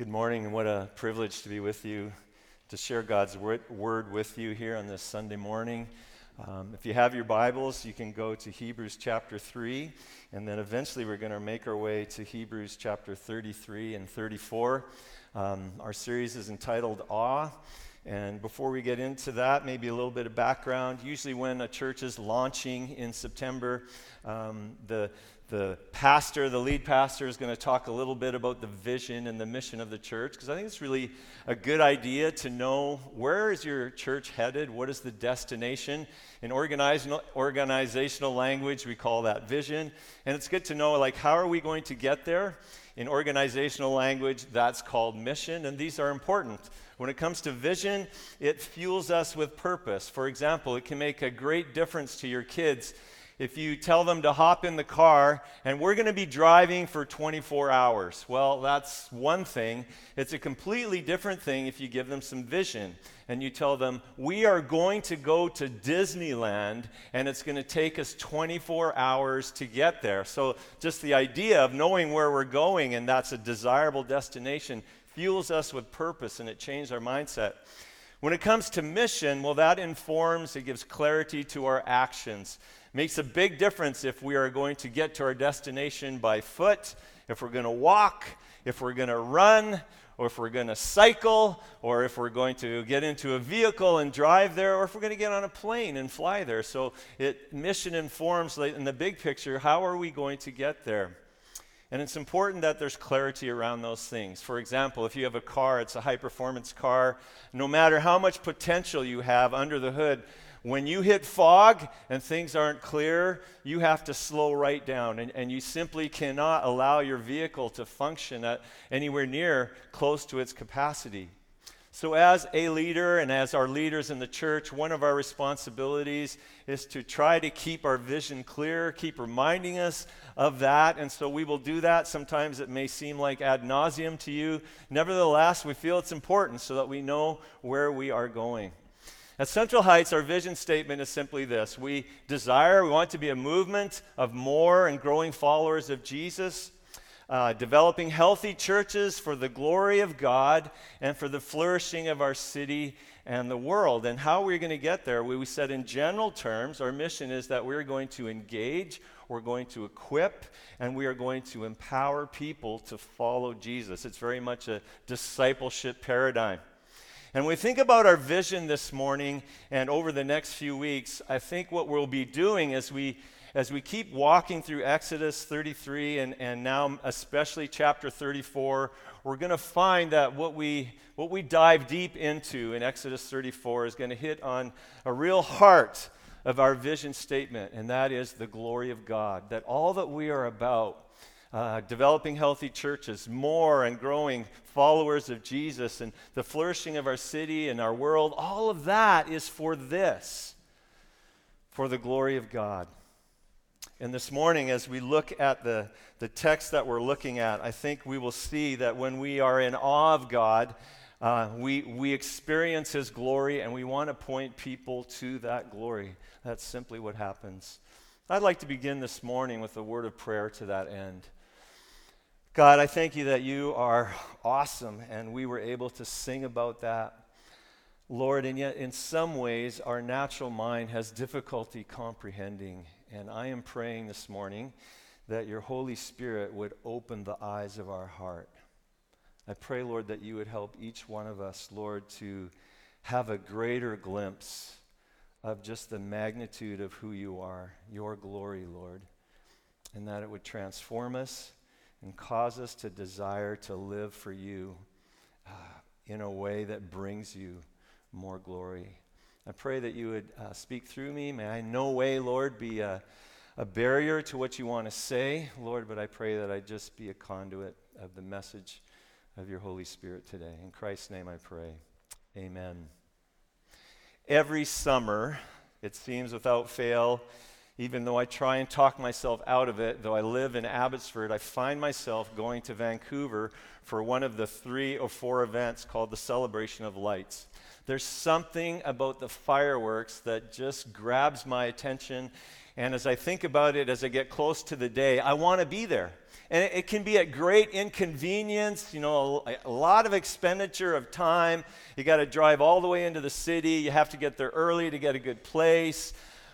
Good morning, and what a privilege to be with you, to share God's word with you here on this Sunday morning. Um, if you have your Bibles, you can go to Hebrews chapter 3, and then eventually we're going to make our way to Hebrews chapter 33 and 34. Um, our series is entitled Awe. And before we get into that, maybe a little bit of background. Usually, when a church is launching in September, um, the the pastor, the lead pastor, is going to talk a little bit about the vision and the mission of the church because I think it's really a good idea to know where is your church headed, what is the destination. In organizational, organizational language, we call that vision, and it's good to know like how are we going to get there. In organizational language, that's called mission, and these are important. When it comes to vision, it fuels us with purpose. For example, it can make a great difference to your kids if you tell them to hop in the car and we're going to be driving for 24 hours. Well, that's one thing. It's a completely different thing if you give them some vision and you tell them, we are going to go to Disneyland and it's going to take us 24 hours to get there. So, just the idea of knowing where we're going and that's a desirable destination fuels us with purpose and it changes our mindset. When it comes to mission, well, that informs, it gives clarity to our actions. Makes a big difference if we are going to get to our destination by foot, if we're going to walk, if we're going to run, or if we're going to cycle, or if we're going to get into a vehicle and drive there, or if we're going to get on a plane and fly there. So it mission informs in the big picture how are we going to get there? And it's important that there's clarity around those things. For example, if you have a car, it's a high performance car, no matter how much potential you have under the hood, when you hit fog and things aren't clear, you have to slow right down. And, and you simply cannot allow your vehicle to function at anywhere near close to its capacity. So, as a leader and as our leaders in the church, one of our responsibilities is to try to keep our vision clear, keep reminding us of that. And so we will do that. Sometimes it may seem like ad nauseum to you. Nevertheless, we feel it's important so that we know where we are going. At Central Heights, our vision statement is simply this We desire, we want to be a movement of more and growing followers of Jesus, uh, developing healthy churches for the glory of God and for the flourishing of our city and the world. And how we're going to get there, we, we said in general terms, our mission is that we're going to engage, we're going to equip, and we are going to empower people to follow Jesus. It's very much a discipleship paradigm. And we think about our vision this morning and over the next few weeks, I think what we'll be doing as we as we keep walking through Exodus 33 and, and now especially chapter 34, we're going to find that what we, what we dive deep into in Exodus 34 is going to hit on a real heart of our vision statement, and that is the glory of God. That all that we are about uh, developing healthy churches, more and growing followers of Jesus, and the flourishing of our city and our world, all of that is for this, for the glory of God. And this morning, as we look at the, the text that we're looking at, I think we will see that when we are in awe of God, uh, we, we experience His glory and we want to point people to that glory. That's simply what happens. I'd like to begin this morning with a word of prayer to that end. God, I thank you that you are awesome and we were able to sing about that. Lord, and yet in some ways our natural mind has difficulty comprehending. And I am praying this morning that your Holy Spirit would open the eyes of our heart. I pray, Lord, that you would help each one of us, Lord, to have a greater glimpse of just the magnitude of who you are, your glory, Lord, and that it would transform us and cause us to desire to live for you uh, in a way that brings you more glory. I pray that you would uh, speak through me. May I no way, Lord, be a, a barrier to what you want to say, Lord, but I pray that I just be a conduit of the message of your Holy Spirit today. In Christ's name I pray. Amen. Every summer, it seems without fail, even though I try and talk myself out of it, though I live in Abbotsford, I find myself going to Vancouver for one of the three or four events called the Celebration of Lights. There's something about the fireworks that just grabs my attention And as I think about it, as I get close to the day, I want to be there. And it, can be at great inconvenience, you know, a lot of expenditure of time. You got to drive all the way into the city. You have to get there early to get a good place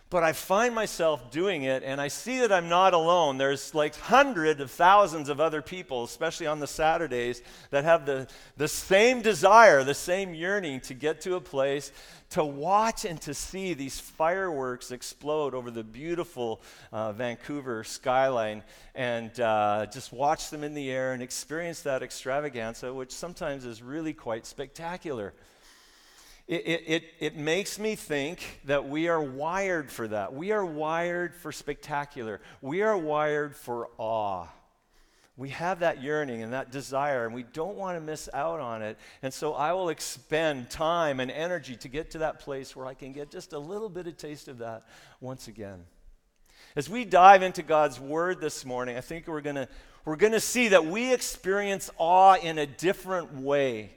but I find myself doing it and I see that I'm not alone. There's like hundreds of thousands of other people, especially on the Saturdays, that have the, the same desire, the same yearning to get to a place to watch and to see these fireworks explode over the beautiful uh, Vancouver skyline and uh, just watch them in the air and experience that extravaganza, which sometimes is really quite spectacular. It, it, it, makes me think that we are wired for that. We are wired for spectacular. We are wired for awe. We have that yearning and that desire, and we don't want to miss out on it. And so I will expend time and energy to get to that place where I can get just a little bit of taste of that once again. As we dive into God's Word this morning, I think we're going to we're going to see that we experience awe in a different way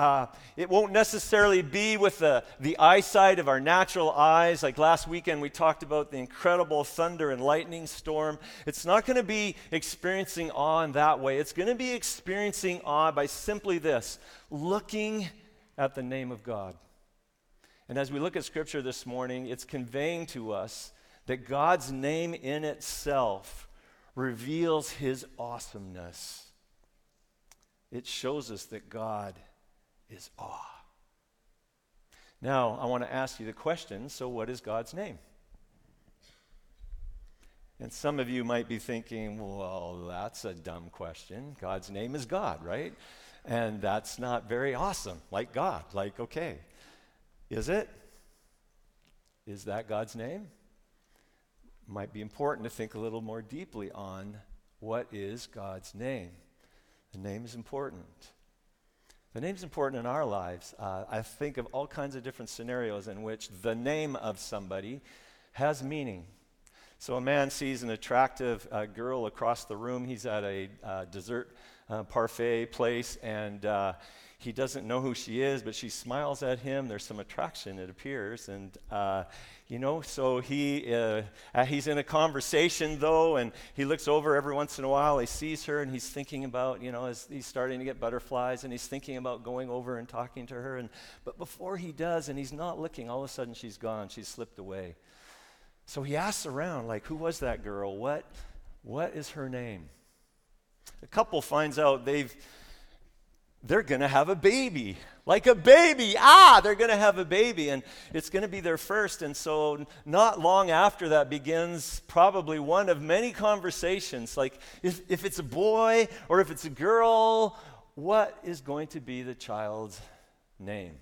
uh, it won't necessarily be with the, the eyesight of our natural eyes. Like last weekend, we talked about the incredible thunder and lightning storm. It's not going to be experiencing awe in that way. It's going to be experiencing awe by simply this looking at the name of God. And as we look at Scripture this morning, it's conveying to us that God's name in itself reveals his awesomeness. It shows us that God is awe. Now, I want to ask you the question so, what is God's name? And some of you might be thinking, well, that's a dumb question. God's name is God, right? And that's not very awesome, like God. Like, okay, is it? Is that God's name? Might be important to think a little more deeply on what is God's name. The name is important. The name's important in our lives. Uh, I think of all kinds of different scenarios in which the name of somebody has meaning. So a man sees an attractive uh, girl across the room. He's at a uh, dessert uh, parfait place, and uh, he doesn't know who she is, but she smiles at him. There's some attraction, it appears, and uh, you know, so he uh, uh, he's in a conversation though, and he looks over every once in a while. He sees her, and he's thinking about, you know, as he's starting to get butterflies, and he's thinking about going over and talking to her. And but before he does, and he's not looking, all of a sudden she's gone. She's slipped away. So he asks around, like, who was that girl? What what is her name? A couple finds out they've they're going to have a baby. Like a baby. Ah, they're going to have a baby. And it's going to be their first. And so, not long after that begins probably one of many conversations. Like, if, if it's a boy or if it's a girl, what is going to be the child's name?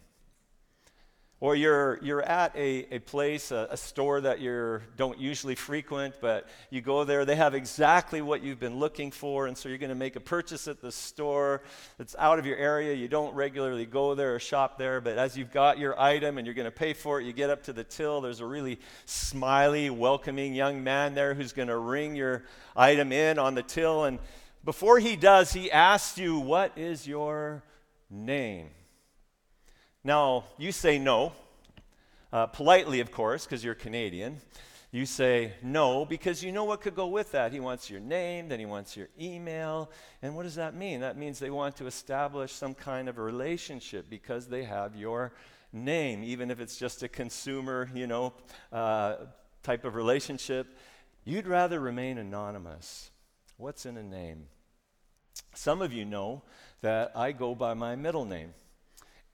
Or you're, you're at a, a place, a, a store that you don't usually frequent, but you go there, they have exactly what you've been looking for, and so you're going to make a purchase at the store that's out of your area. You don't regularly go there or shop there, but as you've got your item and you're going to pay for it, you get up to the till. There's a really smiley, welcoming young man there who's going to ring your item in on the till. And before he does, he asks you, What is your name? Now, you say no, uh, politely, of course, because you're Canadian. You say no because you know what could go with that. He wants your name, then he wants your email. And what does that mean? That means they want to establish some kind of a relationship because they have your name, even if it's just a consumer, you know, uh, type of relationship. You'd rather remain anonymous. What's in a name? Some of you know that I go by my middle name.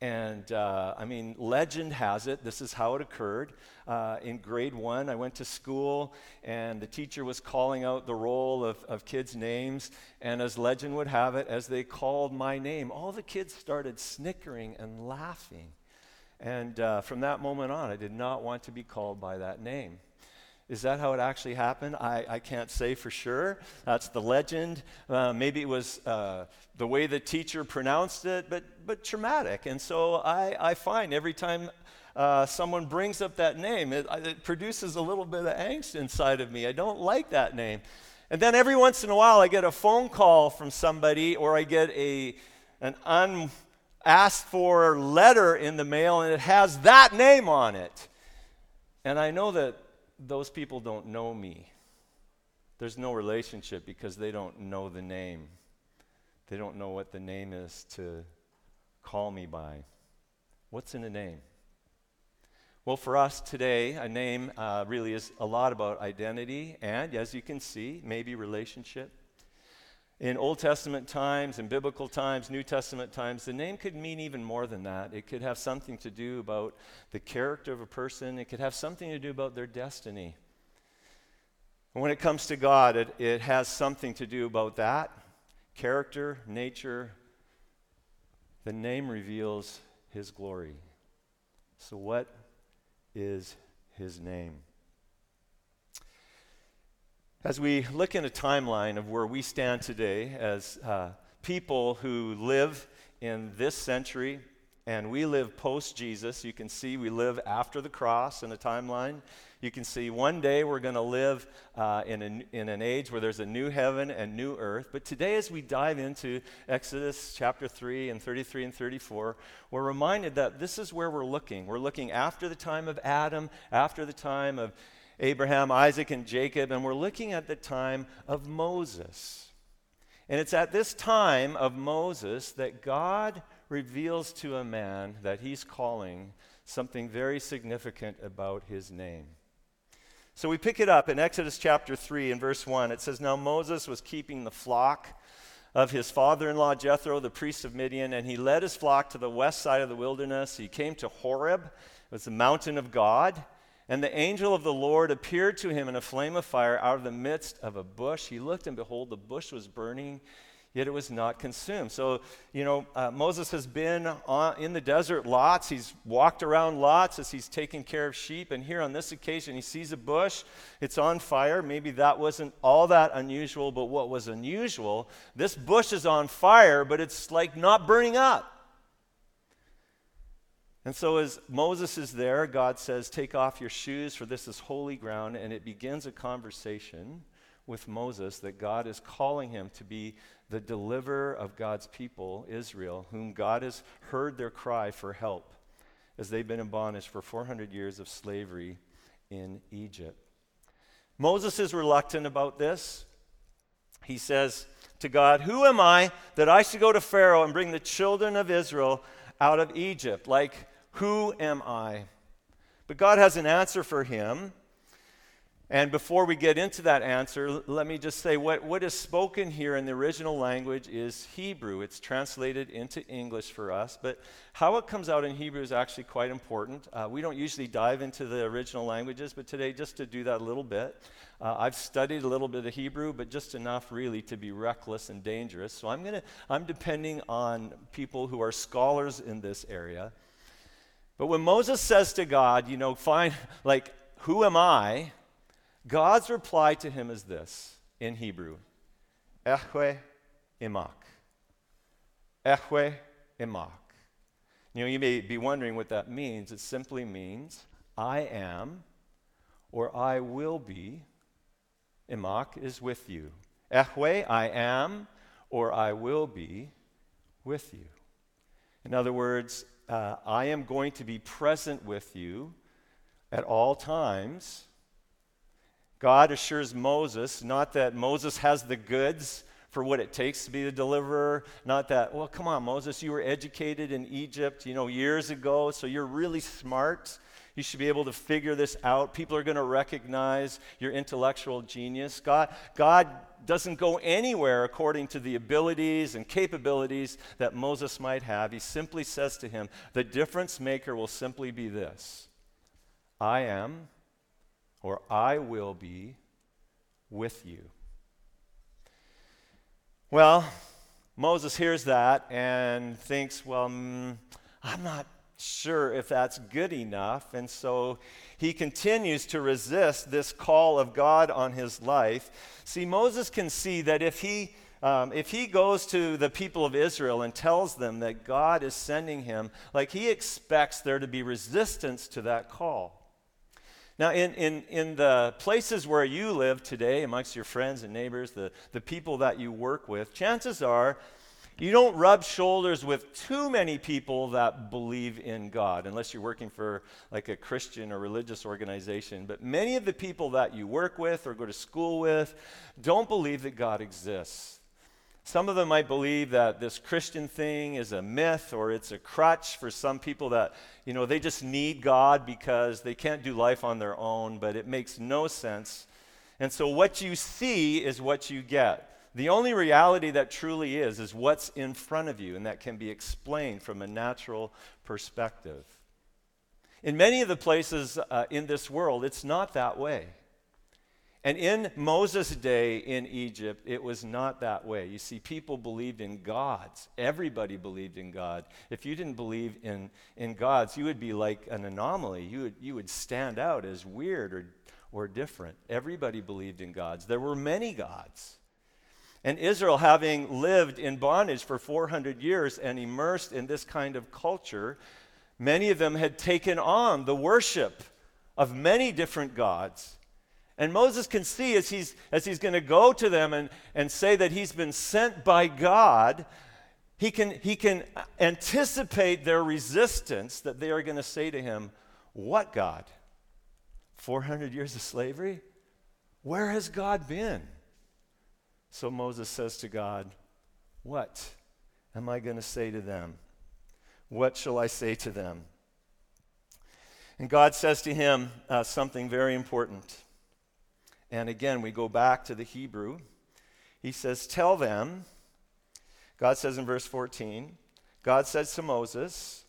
And uh, I mean, legend has it, this is how it occurred. Uh, in grade one, I went to school, and the teacher was calling out the roll of, of kids' names. And as legend would have it, as they called my name, all the kids started snickering and laughing. And uh, from that moment on, I did not want to be called by that name. Is that how it actually happened? I, I can't say for sure. That's the legend. Uh, maybe it was uh, the way the teacher pronounced it, but, but traumatic. And so I, I find every time uh, someone brings up that name, it, it produces a little bit of angst inside of me. I don't like that name. And then every once in a while, I get a phone call from somebody, or I get a, an unasked for letter in the mail, and it has that name on it. And I know that those people don't know me. There's no relationship because they don't know the name. They don't know what the name is to call me by. What's in a name? Well, for us today, a name uh, really is a lot about identity and, as you can see, maybe relationship. In Old Testament times, in biblical times, New Testament times, the name could mean even more than that. It could have something to do about the character of a person, it could have something to do about their destiny. And when it comes to God, it, it has something to do about that character, nature. The name reveals his glory. So, what is his name? As we look in a timeline of where we stand today as uh, people who live in this century, and we live post Jesus, you can see we live after the cross in a timeline. You can see one day we're going to live uh, in, in an age where there's a new heaven and new earth. But today, as we dive into Exodus chapter 3 and 33 and 34, we're reminded that this is where we're looking. We're looking after the time of Adam, after the time of Abraham, Isaac, and Jacob, and we're looking at the time of Moses. And it's at this time of Moses that God reveals to a man that he's calling something very significant about his name. So we pick it up in Exodus chapter 3 and verse 1. It says, Now Moses was keeping the flock of his father in law Jethro, the priest of Midian, and he led his flock to the west side of the wilderness. He came to Horeb, it was the mountain of God. And the angel of the Lord appeared to him in a flame of fire out of the midst of a bush. He looked, and behold, the bush was burning, yet it was not consumed. So, you know, uh, Moses has been on, in the desert lots. He's walked around lots as he's taking care of sheep. And here on this occasion, he sees a bush. It's on fire. Maybe that wasn't all that unusual, but what was unusual, this bush is on fire, but it's like not burning up. And so, as Moses is there, God says, Take off your shoes, for this is holy ground. And it begins a conversation with Moses that God is calling him to be the deliverer of God's people, Israel, whom God has heard their cry for help as they've been in bondage for 400 years of slavery in Egypt. Moses is reluctant about this. He says to God, Who am I that I should go to Pharaoh and bring the children of Israel out of Egypt? Like, who am I? But God has an answer for him. And before we get into that answer, let me just say what, what is spoken here in the original language is Hebrew. It's translated into English for us, but how it comes out in Hebrew is actually quite important. Uh, we don't usually dive into the original languages, but today, just to do that a little bit, uh, I've studied a little bit of Hebrew, but just enough really to be reckless and dangerous. So I'm, gonna, I'm depending on people who are scholars in this area. But when Moses says to God, you know, fine, like, who am I? God's reply to him is this in Hebrew Ehwe imak. Ehwe imak. You know, you may be wondering what that means. It simply means I am or I will be. Imak is with you. Ehwe, I am or I will be with you. In other words, uh, I am going to be present with you at all times. God assures Moses, not that Moses has the goods for what it takes to be the deliverer, not that, well, come on, Moses, you were educated in Egypt, you know, years ago, so you're really smart. You should be able to figure this out. People are going to recognize your intellectual genius. God, God doesn't go anywhere according to the abilities and capabilities that Moses might have. He simply says to him, The difference maker will simply be this I am, or I will be, with you. Well, Moses hears that and thinks, Well, mm, I'm not sure if that's good enough. And so he continues to resist this call of God on his life. See, Moses can see that if he um, if he goes to the people of Israel and tells them that God is sending him, like he expects there to be resistance to that call. Now, in, in, in the places where you live today, amongst your friends and neighbors, the, the people that you work with, chances are You don't rub shoulders with too many people that believe in God, unless you're working for like a Christian or religious organization. But many of the people that you work with or go to school with don't believe that God exists. Some of them might believe that this Christian thing is a myth or it's a crutch for some people that, you know, they just need God because they can't do life on their own, but it makes no sense. And so what you see is what you get. The only reality that truly is, is what's in front of you, and that can be explained from a natural perspective. In many of the places uh, in this world, it's not that way. And in Moses' day in Egypt, it was not that way. You see, people believed in gods. Everybody believed in God. If you didn't believe in, in gods, you would be like an anomaly. You would, you would stand out as weird or, or different. Everybody believed in gods. There were many gods. And Israel, having lived in bondage for 400 years and immersed in this kind of culture, many of them had taken on the worship of many different gods. And Moses can see as he's, as he's going to go to them and, and say that he's been sent by God, he can, he can anticipate their resistance that they are going to say to him, What God? 400 years of slavery? Where has God been? So Moses says to God, What am I going to say to them? What shall I say to them? And God says to him uh, something very important. And again, we go back to the Hebrew. He says, Tell them, God says in verse 14, God says to Moses,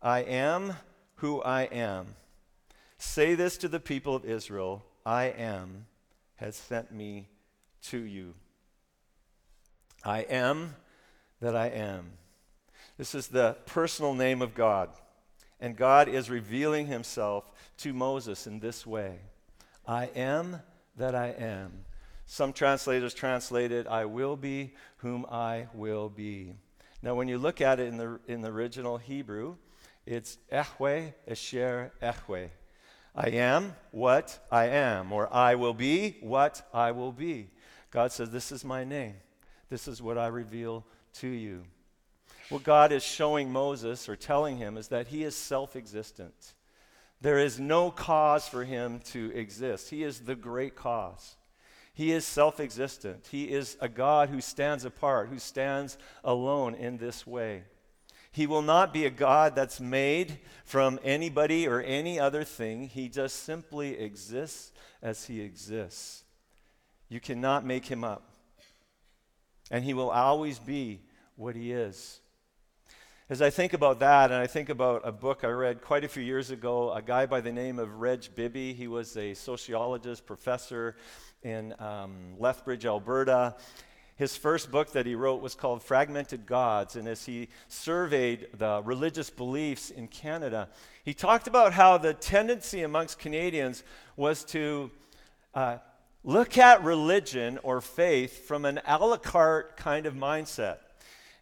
I am who I am. Say this to the people of Israel I am has sent me to you. I am that I am. This is the personal name of God. And God is revealing himself to Moses in this way I am that I am. Some translators translate it, I will be whom I will be. Now, when you look at it in the, in the original Hebrew, it's Ehwe, Esher, Ehwe. I am what I am, or I will be what I will be. God says, This is my name. This is what I reveal to you. What God is showing Moses or telling him is that he is self existent. There is no cause for him to exist. He is the great cause. He is self existent. He is a God who stands apart, who stands alone in this way. He will not be a God that's made from anybody or any other thing. He just simply exists as he exists. You cannot make him up and he will always be what he is. As I think about that, and I think about a book I read quite a few years ago, a guy by the name of Reg Bibby. He was a sociologist professor in um, Lethbridge, Alberta. His first book that he wrote was called Fragmented Gods. And as he surveyed the religious beliefs in Canada, he talked about how the tendency amongst Canadians was to uh, look at religion or faith from an a la carte kind of mindset.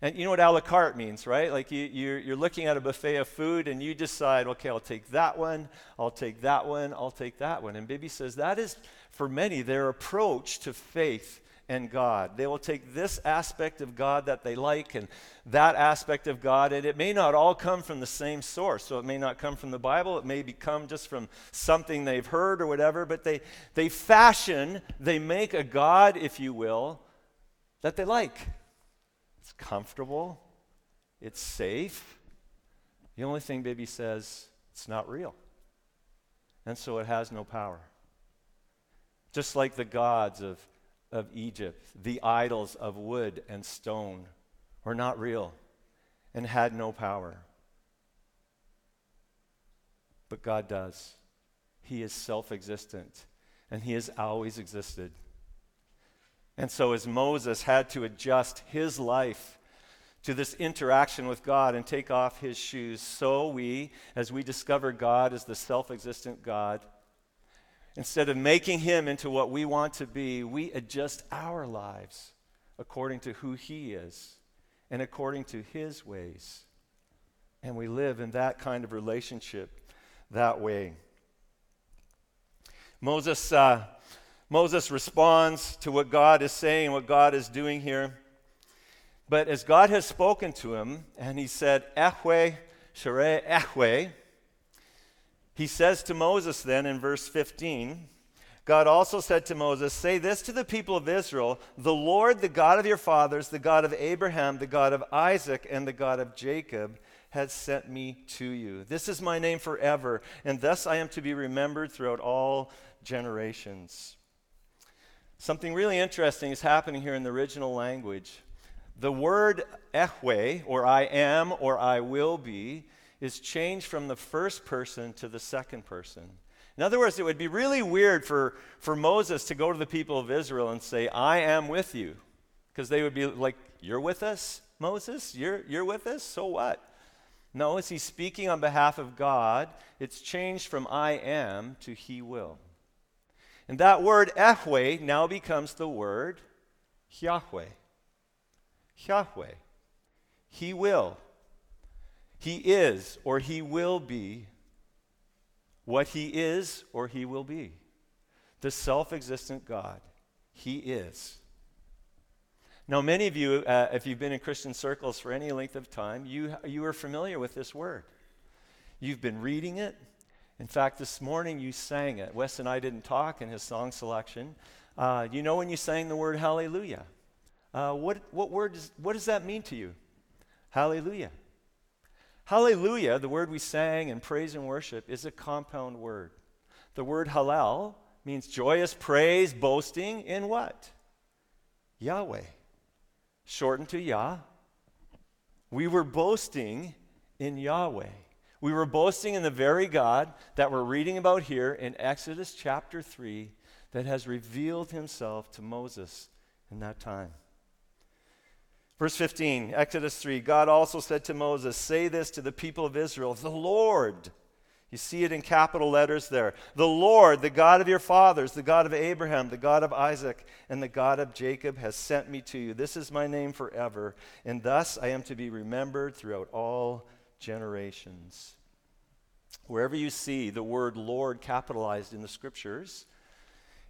And you know what a la carte means, right? Like you, you're, you're looking at a buffet of food and you decide, okay, I'll take that one, I'll take that one, I'll take that one. And Bibby says that is, for many, their approach to faith and God. They will take this aspect of God that they like and that aspect of God, and it may not all come from the same source. So it may not come from the Bible, it may come just from something they've heard or whatever, but they, they fashion, they make a God, if you will, that they like. It's comfortable, it's safe. The only thing Bibby says, it's not real. And so it has no power. Just like the gods of of Egypt, the idols of wood and stone, were not real and had no power. But God does. He is self existent, and He has always existed. And so, as Moses had to adjust his life to this interaction with God and take off his shoes, so we, as we discover God as the self existent God, Instead of making him into what we want to be, we adjust our lives according to who he is and according to his ways. And we live in that kind of relationship that way. Moses, uh, Moses responds to what God is saying, what God is doing here. But as God has spoken to him, and he said, Ehwe, Shere, Ehwe, he says to Moses then in verse 15, God also said to Moses, Say this to the people of Israel The Lord, the God of your fathers, the God of Abraham, the God of Isaac, and the God of Jacob, has sent me to you. This is my name forever, and thus I am to be remembered throughout all generations. Something really interesting is happening here in the original language. The word ehwe, or I am, or I will be, is changed from the first person to the second person. In other words, it would be really weird for, for Moses to go to the people of Israel and say, I am with you. Because they would be like, You're with us, Moses? You're, you're with us? So what? No, as he's speaking on behalf of God, it's changed from I am to He will. And that word Ehwe now becomes the word Yahweh. Yahweh. He will. He is or he will be what he is or he will be. The self existent God. He is. Now, many of you, uh, if you've been in Christian circles for any length of time, you, you are familiar with this word. You've been reading it. In fact, this morning you sang it. Wes and I didn't talk in his song selection. Uh, you know when you sang the word hallelujah? Uh, what, what, word does, what does that mean to you? Hallelujah. Hallelujah, the word we sang in praise and worship, is a compound word. The word halal means joyous praise, boasting in what? Yahweh. Shortened to Yah. We were boasting in Yahweh. We were boasting in the very God that we're reading about here in Exodus chapter 3 that has revealed himself to Moses in that time. Verse 15, Exodus 3 God also said to Moses, Say this to the people of Israel, the Lord. You see it in capital letters there. The Lord, the God of your fathers, the God of Abraham, the God of Isaac, and the God of Jacob, has sent me to you. This is my name forever, and thus I am to be remembered throughout all generations. Wherever you see the word Lord capitalized in the scriptures,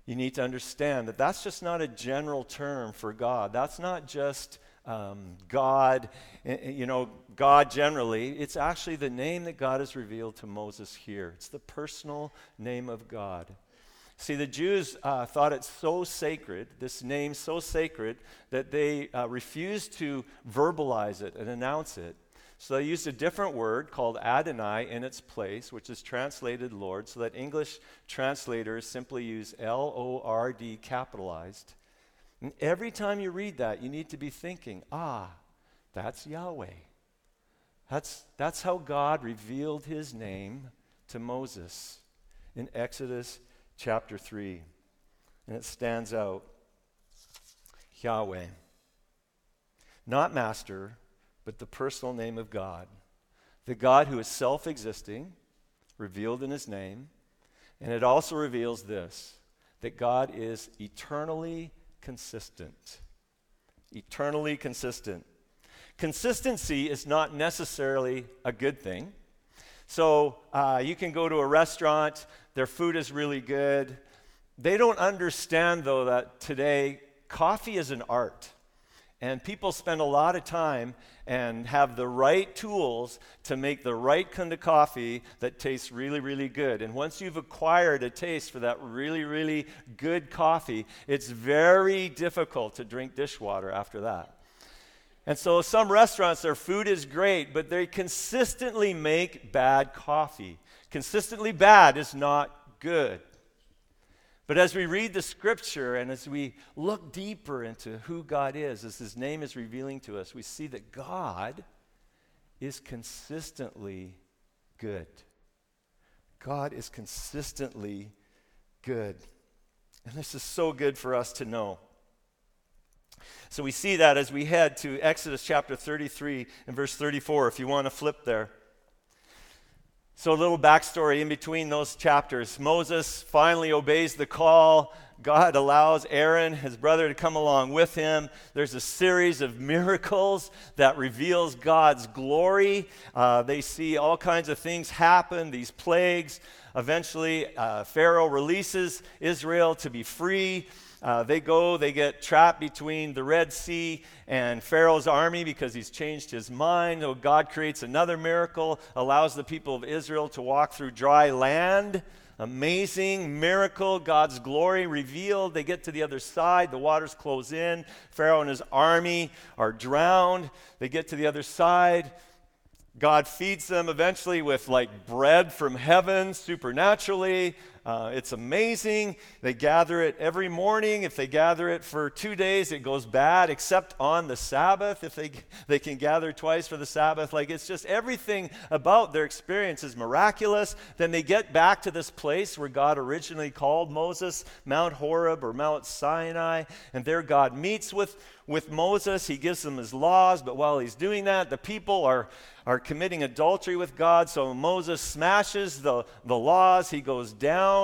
you need to understand that that's just not a general term for God. That's not just um, God, eh, eh, you know, God generally. It's actually the name that God has revealed to Moses here. It's the personal name of God. See, the Jews uh, thought it so sacred, this name so sacred, that they uh, refused to verbalize it and announce it. So they used a different word called Adonai in its place, which is translated Lord, so that English translators simply use L O R D capitalized. And every time you read that, you need to be thinking, ah, that's Yahweh. That's, that's how God revealed his name to Moses in Exodus chapter 3. And it stands out Yahweh. Not master, but the personal name of God. The God who is self existing, revealed in his name. And it also reveals this that God is eternally consistent. Eternally consistent. Consistency is not necessarily a good thing. So uh, you can go to a restaurant, their food is really good. They don't understand, though, that today coffee is an art. And people spend a lot of time and have the right tools to make the right kind of coffee that tastes really, really good. And once you've acquired a taste for that really, really good coffee, it's very difficult to drink dishwater after that. And so, some restaurants, their food is great, but they consistently make bad coffee. Consistently bad is not good. But as we read the scripture and as we look deeper into who God is, as his name is revealing to us, we see that God is consistently good. God is consistently good. And this is so good for us to know. So we see that as we head to Exodus chapter 33 and verse 34, if you want to flip there. So, a little backstory in between those chapters. Moses finally obeys the call. God allows Aaron, his brother, to come along with him. There's a series of miracles that reveals God's glory. Uh, they see all kinds of things happen, these plagues. Eventually, uh, Pharaoh releases Israel to be free. Uh, they go, they get trapped between the Red Sea and Pharaoh's army because he's changed his mind. Oh, God creates another miracle, allows the people of Israel to walk through dry land. Amazing miracle, God's glory revealed. They get to the other side, the waters close in. Pharaoh and his army are drowned. They get to the other side. God feeds them eventually with like bread from heaven supernaturally. Uh, it's amazing. They gather it every morning. If they gather it for two days, it goes bad, except on the Sabbath. If they, they can gather twice for the Sabbath, like it's just everything about their experience is miraculous. Then they get back to this place where God originally called Moses, Mount Horeb or Mount Sinai, and there God meets with, with Moses. He gives them his laws, but while he's doing that, the people are are committing adultery with God. So Moses smashes the, the laws. He goes down.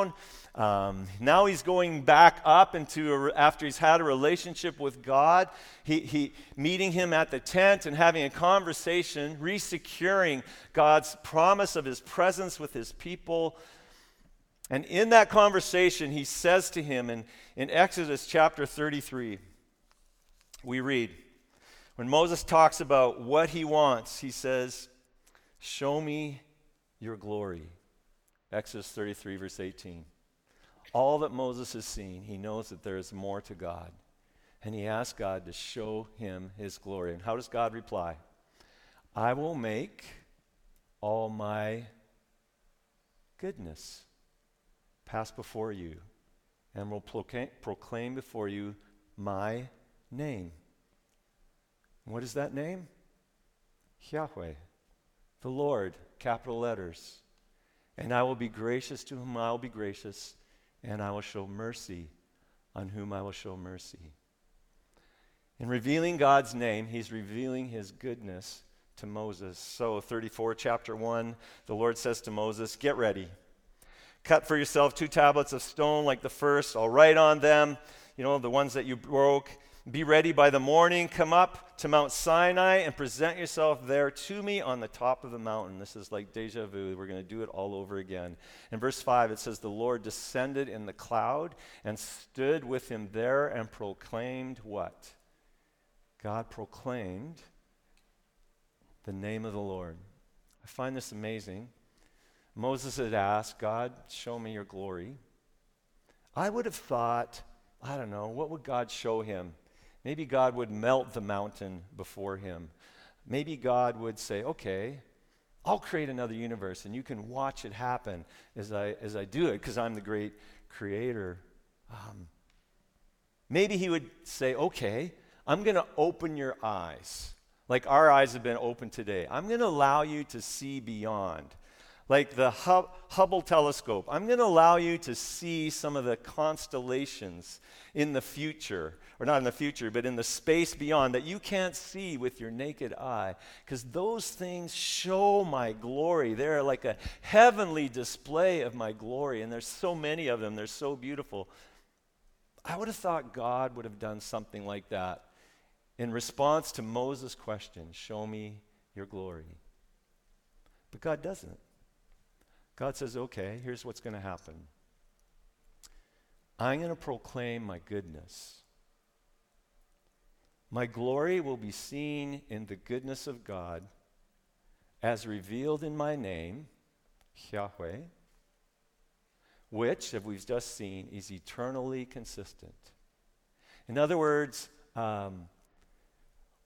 Um, now he's going back up into a, after he's had a relationship with God. He, he meeting him at the tent and having a conversation, resecuring God's promise of his presence with his people. And in that conversation, he says to him in, in Exodus chapter 33, we read, when Moses talks about what he wants, he says, Show me your glory. Exodus 33, verse 18. All that Moses has seen, he knows that there is more to God. And he asks God to show him his glory. And how does God reply? I will make all my goodness pass before you and will proclaim before you my name. What is that name? Yahweh, the Lord, capital letters. And I will be gracious to whom I will be gracious, and I will show mercy on whom I will show mercy. In revealing God's name, he's revealing his goodness to Moses. So, 34, chapter 1, the Lord says to Moses, Get ready. Cut for yourself two tablets of stone like the first. I'll write on them, you know, the ones that you broke be ready by the morning. Come up to Mount Sinai and present yourself there to me on the top of the mountain. This is like deja vu. We're going to do it all over again. In verse 5, it says, The Lord descended in the cloud and stood with him there and proclaimed what? God proclaimed the name of the Lord. I find this amazing. Moses had asked, God, show me your glory. I would have thought, I don't know, what would God show him? Maybe God would melt the mountain before him. Maybe God would say, okay, I'll create another universe and you can watch it happen as I, as I do it because I'm the great creator. Um, maybe he would say, okay, I'm going to open your eyes. Like our eyes have been opened today. I'm going to allow you to see beyond like the Hubble telescope. I'm going to allow you to see some of the constellations in the future, or not in the future, but in the space beyond that you can't see with your naked eye, because those things show my glory. They're like a heavenly display of my glory, and there's so many of them. They're so beautiful. I would have thought God would have done something like that in response to Moses' question Show me your glory. But God doesn't. God says, okay, here's what's going to happen I'm going to proclaim my goodness. My glory will be seen in the goodness of God as revealed in my name, Yahweh, which, as we've just seen, is eternally consistent. In other words, um,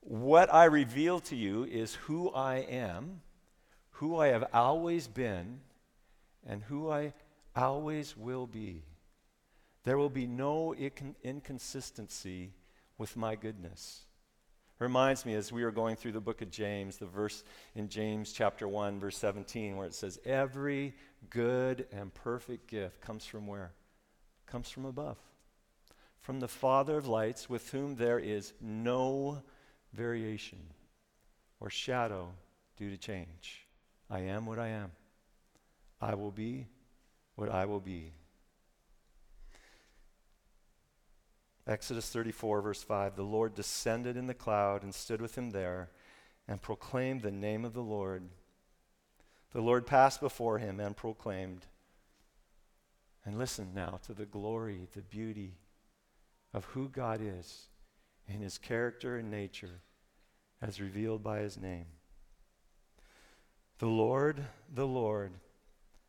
what I reveal to you is who I am, who I have always been, and who I always will be. There will be no inconsistency with my goodness. Reminds me as we were going through the book of James, the verse in James chapter 1, verse 17, where it says, Every good and perfect gift comes from where? Comes from above. From the Father of lights, with whom there is no variation or shadow due to change. I am what I am. I will be what I will be. Exodus 34, verse 5 The Lord descended in the cloud and stood with him there and proclaimed the name of the Lord. The Lord passed before him and proclaimed. And listen now to the glory, the beauty, of who God is in his character and nature as revealed by his name. The Lord, the Lord,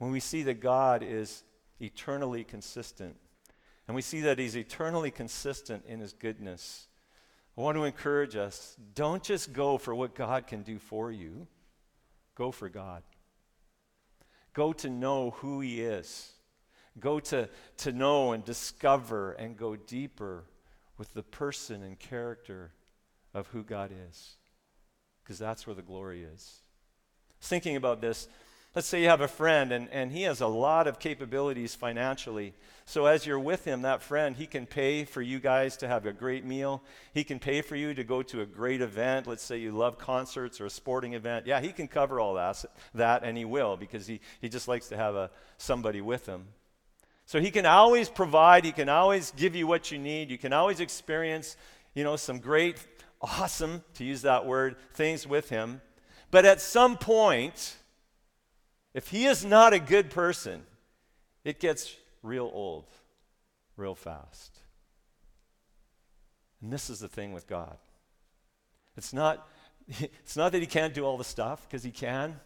When we see that God is eternally consistent, and we see that He's eternally consistent in His goodness, I want to encourage us don't just go for what God can do for you, go for God. Go to know who He is. Go to, to know and discover and go deeper with the person and character of who God is because that's where the glory is. Thinking about this, let's say you have a friend and, and he has a lot of capabilities financially. So as you're with him, that friend, he can pay for you guys to have a great meal. He can pay for you to go to a great event. Let's say you love concerts or a sporting event. Yeah, he can cover all that, that and he will because he, he just likes to have a, somebody with him. So he can always provide, he can always give you what you need. You can always experience, you know, some great awesome, to use that word, things with him. But at some point, if he is not a good person, it gets real old, real fast. And this is the thing with God. It's not, it's not that he can't do all the stuff, because he can.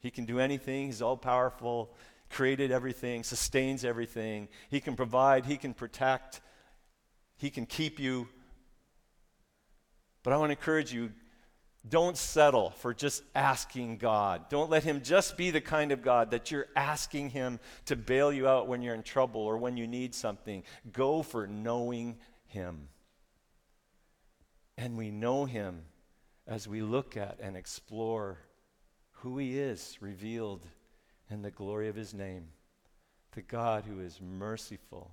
He can do anything, he's all powerful, created everything, sustains everything. He can provide, he can protect, he can keep you but I want to encourage you don't settle for just asking God. Don't let Him just be the kind of God that you're asking Him to bail you out when you're in trouble or when you need something. Go for knowing Him. And we know Him as we look at and explore who He is revealed in the glory of His name. The God who is merciful,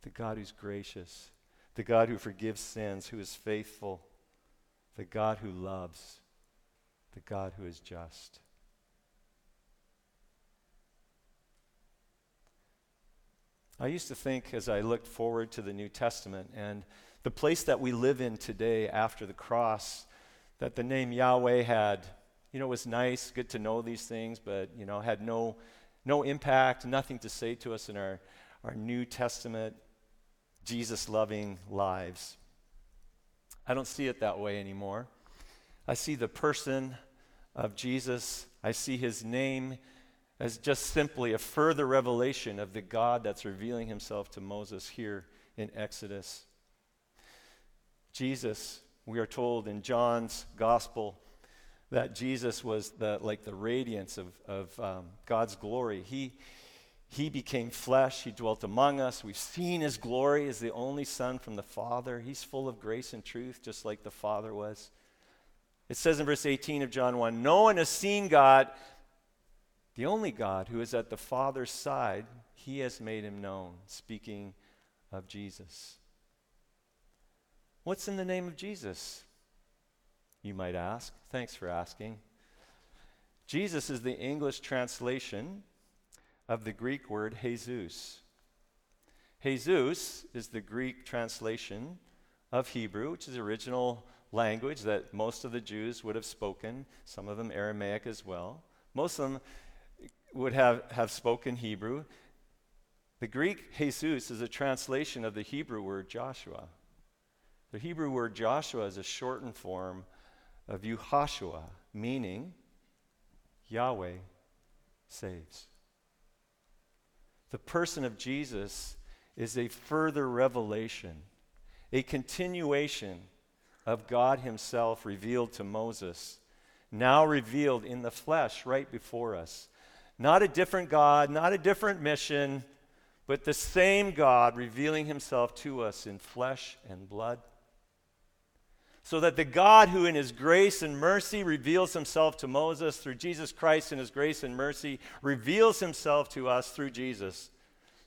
the God who's gracious, the God who forgives sins, who is faithful the God who loves, the God who is just. I used to think as I looked forward to the New Testament and the place that we live in today after the cross, that the name Yahweh had, you know, was nice, good to know these things, but, you know, had no, no impact, nothing to say to us in our, our New Testament, Jesus loving lives. I don't see it that way anymore. I see the person of Jesus, I see his name as just simply a further revelation of the God that's revealing himself to Moses here in Exodus. Jesus, we are told in John's gospel that Jesus was the, like the radiance of, of um, God's glory. He, he became flesh. He dwelt among us. We've seen his glory as the only Son from the Father. He's full of grace and truth, just like the Father was. It says in verse 18 of John 1 No one has seen God, the only God who is at the Father's side. He has made him known, speaking of Jesus. What's in the name of Jesus? You might ask. Thanks for asking. Jesus is the English translation of the Greek word Jesus. Jesus is the Greek translation of Hebrew, which is the original language that most of the Jews would have spoken, some of them Aramaic as well. Most of them would have, have spoken Hebrew. The Greek Jesus is a translation of the Hebrew word Joshua. The Hebrew word Joshua is a shortened form of Yehoshua, meaning Yahweh saves. The person of Jesus is a further revelation, a continuation of God Himself revealed to Moses, now revealed in the flesh right before us. Not a different God, not a different mission, but the same God revealing Himself to us in flesh and blood so that the God who in his grace and mercy reveals himself to Moses through Jesus Christ in his grace and mercy reveals himself to us through Jesus.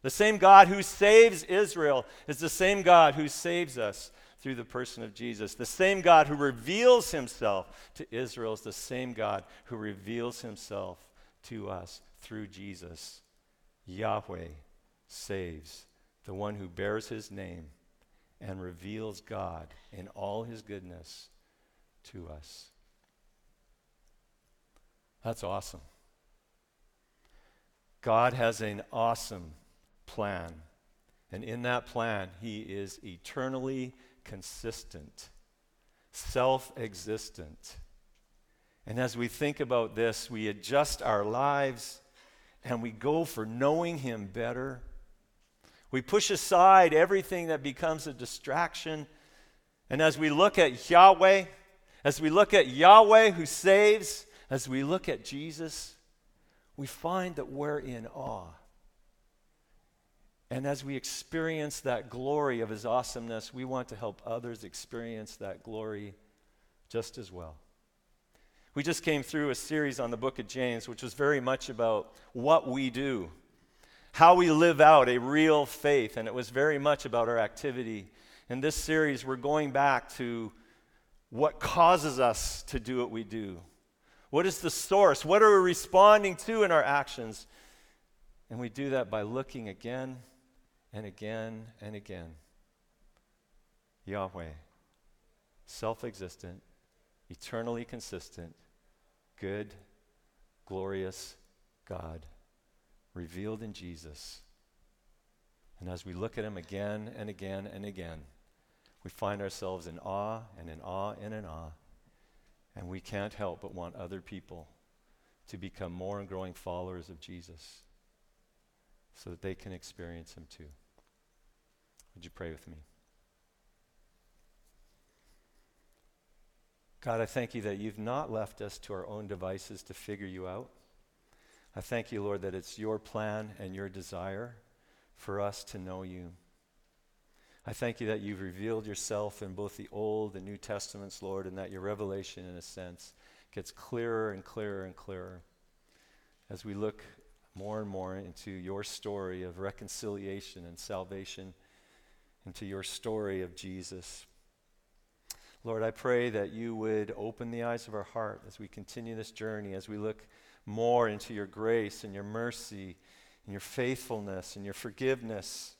The same God who saves Israel is the same God who saves us through the person of Jesus. The same God who reveals himself to Israel is the same God who reveals himself to us through Jesus. Yahweh saves, the one who bears his name and reveals God in all his goodness to us. That's awesome. God has an awesome plan. And in that plan, He is eternally consistent, self existent. And as we think about this, we adjust our lives and we go for knowing Him better. We push aside everything that becomes a distraction. And as we look at Yahweh, as we look at Yahweh who saves, as we look at Jesus, we find that we're in awe. And as we experience that glory of his awesomeness, we want to help others experience that glory just as well. We just came through a series on the book of James, which was very much about what we do, how we live out a real faith, and it was very much about our activity. In this series, we're going back to what causes us to do what we do. What is the source? What are we responding to in our actions? And we do that by looking again and again and again. Yahweh, self existent, eternally consistent, good, glorious God, revealed in Jesus. And as we look at him again and again and again, we find ourselves in awe and in awe and in awe. And we can't help but want other people to become more and growing followers of Jesus so that they can experience him too. Would you pray with me? God, I thank you that you've not left us to our own devices to figure you out. I thank you, Lord, that it's your plan and your desire for us to know you. I thank you that you've revealed yourself in both the Old and New Testaments, Lord, and that your revelation, in a sense, gets clearer and clearer and clearer as we look more and more into your story of reconciliation and salvation, into your story of Jesus. Lord, I pray that you would open the eyes of our heart as we continue this journey, as we look more into your grace and your mercy and your faithfulness and your forgiveness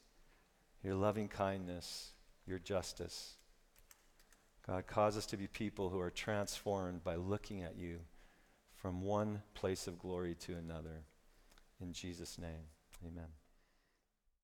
your loving kindness, your justice. God, cause us to be people who are transformed by looking at you from one place of glory to another. In Jesus' name, amen.